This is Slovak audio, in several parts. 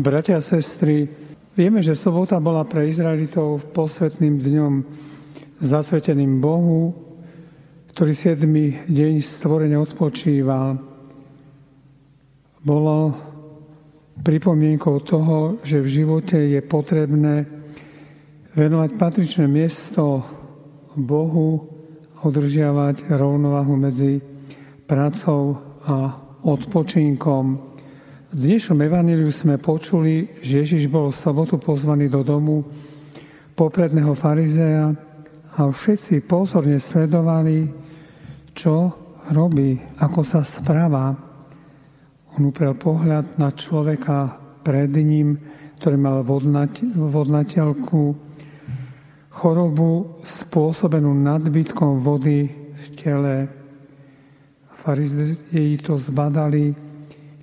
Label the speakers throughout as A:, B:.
A: Bratia a sestry, vieme, že sobota bola pre Izraelitov posvetným dňom zasveteným Bohu, ktorý 7. deň stvorenia odpočíval. Bolo pripomienkou toho, že v živote je potrebné venovať patričné miesto Bohu a udržiavať rovnovahu medzi prácou a odpočinkom. V dnešnom evaníliu sme počuli, že Ježiš bol v sobotu pozvaný do domu popredného farizea a všetci pozorne sledovali, čo robí, ako sa správa. On uprel pohľad na človeka pred ním, ktorý mal vodnateľku, chorobu spôsobenú nadbytkom vody v tele. Farizei to zbadali,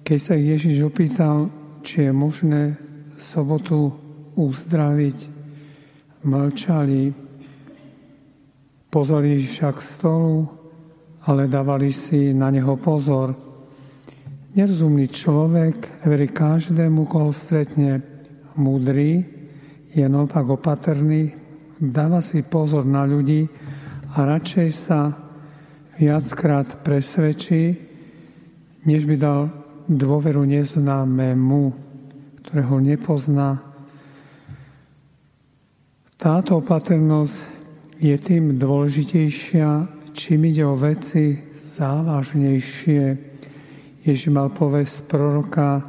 A: keď sa Ježiš opýtal, či je možné sobotu uzdraviť. Mlčali, pozvali Ježiša k stolu, ale dávali si na neho pozor. Nerozumný človek verí každému, koho stretne. Múdry je naopak opatrný, dáva si pozor na ľudí a radšej sa viackrát presvedčí, než by dal dôveru neznámemu, ktorého nepozná. Táto opatrnosť je tým dôležitejšia, čím ide o veci závažnejšie, Ježiš mal povesť proroka,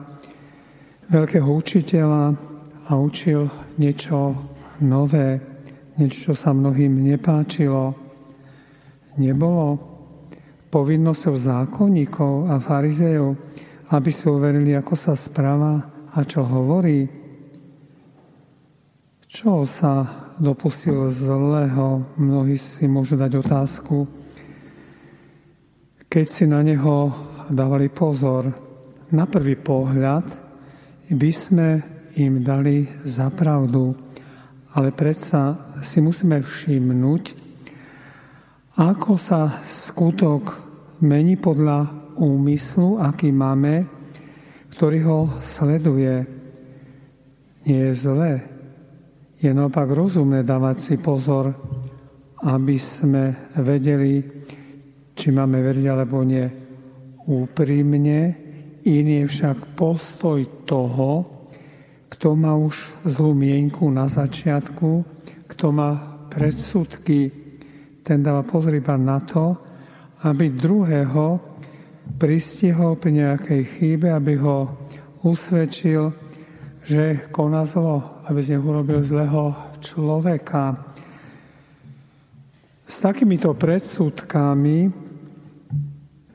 A: veľkého učiteľa a učil niečo nové, niečo, čo sa mnohým nepáčilo. Nebolo povinnosťou zákonníkov a farizejov, aby si uverili, ako sa správa a čo hovorí. Čo sa dopustil zlého? Mnohí si môžu dať otázku, keď si na neho dávali pozor. Na prvý pohľad by sme im dali za pravdu, ale predsa si musíme všimnúť, ako sa skutok mení podľa úmyslu, aký máme, ktorý ho sleduje. Nie je zlé. Je naopak rozumné dávať si pozor, aby sme vedeli, či máme veriť alebo nie úprimne, iný je však postoj toho, kto má už zlú mienku na začiatku, kto má predsudky, ten dáva pozor iba na to, aby druhého pristihol pri nejakej chybe, aby ho usvedčil, že koná zlo, aby z neho urobil zlého človeka. S takýmito predsudkami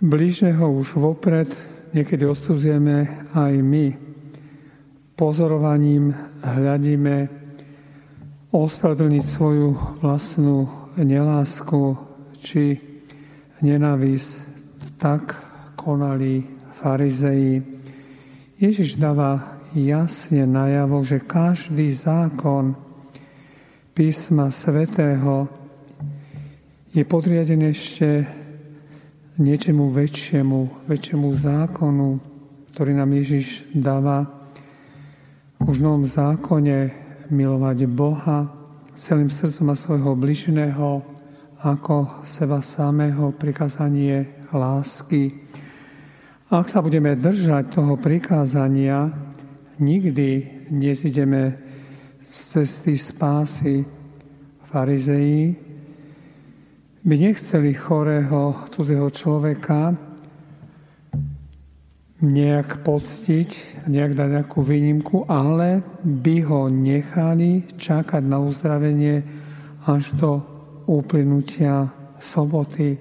A: Blížneho už vopred niekedy odsudzujeme aj my. Pozorovaním hľadíme ospravedlniť svoju vlastnú nelásku či nenávisť. Tak konali farizei. Ježiš dáva jasne najavo, že každý zákon písma svätého je podriadený ešte niečemu väčšiemu, väčšiemu zákonu, ktorý nám Ježiš dáva už v novom zákone milovať Boha celým srdcom a svojho bližného ako seba samého prikázanie lásky. Ak sa budeme držať toho prikázania, nikdy nezideme z cesty spásy farizei, by nechceli chorého cudzého človeka nejak poctiť, nejak dať nejakú výnimku, ale by ho nechali čakať na uzdravenie až do uplynutia soboty.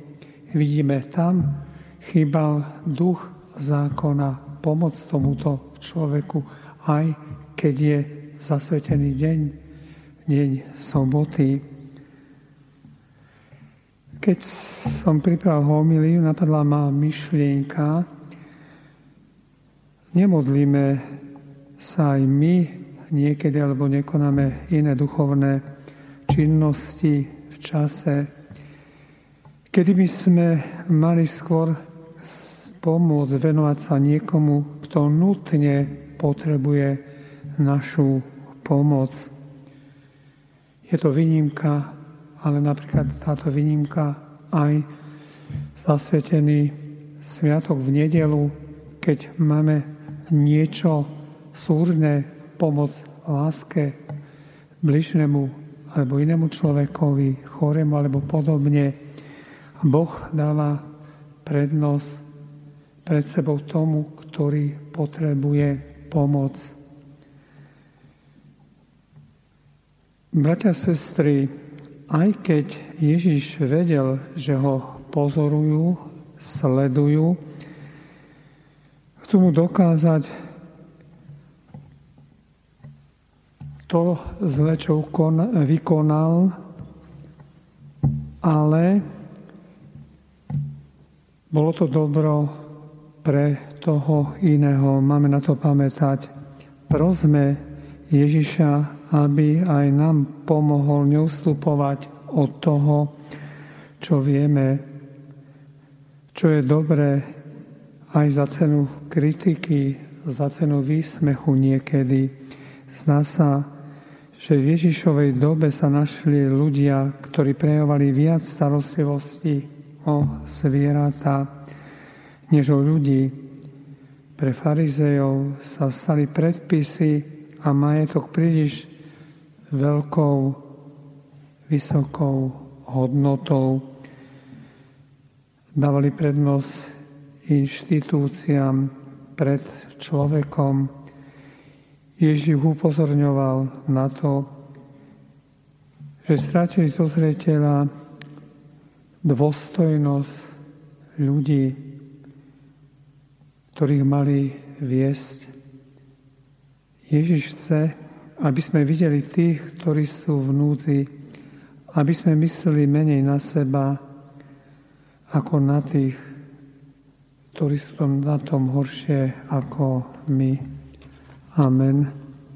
A: Vidíme tam, chýbal duch zákona, pomoc tomuto človeku, aj keď je zasvetený deň, deň soboty. Keď som pripravil homiliu, napadla ma myšlienka, nemodlíme sa aj my niekedy, alebo nekonáme iné duchovné činnosti v čase, kedy by sme mali skôr pomôcť venovať sa niekomu, kto nutne potrebuje našu pomoc. Je to výnimka, ale napríklad táto výnimka aj zasvetený sviatok v nedelu, keď máme niečo súrne, pomoc láske bližnému alebo inému človekovi, chorému alebo podobne. Boh dáva prednosť pred sebou tomu, ktorý potrebuje pomoc. Bratia, sestry, aj keď Ježiš vedel, že ho pozorujú, sledujú, chcú mu dokázať to zle, čo vykonal, ale bolo to dobro pre toho iného. Máme na to pamätať. Prosme Ježiša, aby aj nám pomohol neustupovať od toho, čo vieme, čo je dobré aj za cenu kritiky, za cenu výsmechu niekedy. Zná sa, že v Ježišovej dobe sa našli ľudia, ktorí prejavovali viac starostlivosti o zvieratá, než o ľudí. Pre farizejov sa stali predpisy a majetok príliš veľkou, vysokou hodnotou. Dávali prednosť inštitúciám pred človekom. Ježiš upozorňoval na to, že stratili zo zreteľa dôstojnosť ľudí, ktorých mali viesť. Ježiš chce, aby sme videli tých, ktorí sú v núdzi, aby sme mysleli menej na seba, ako na tých, ktorí sú na tom horšie ako my. Amen.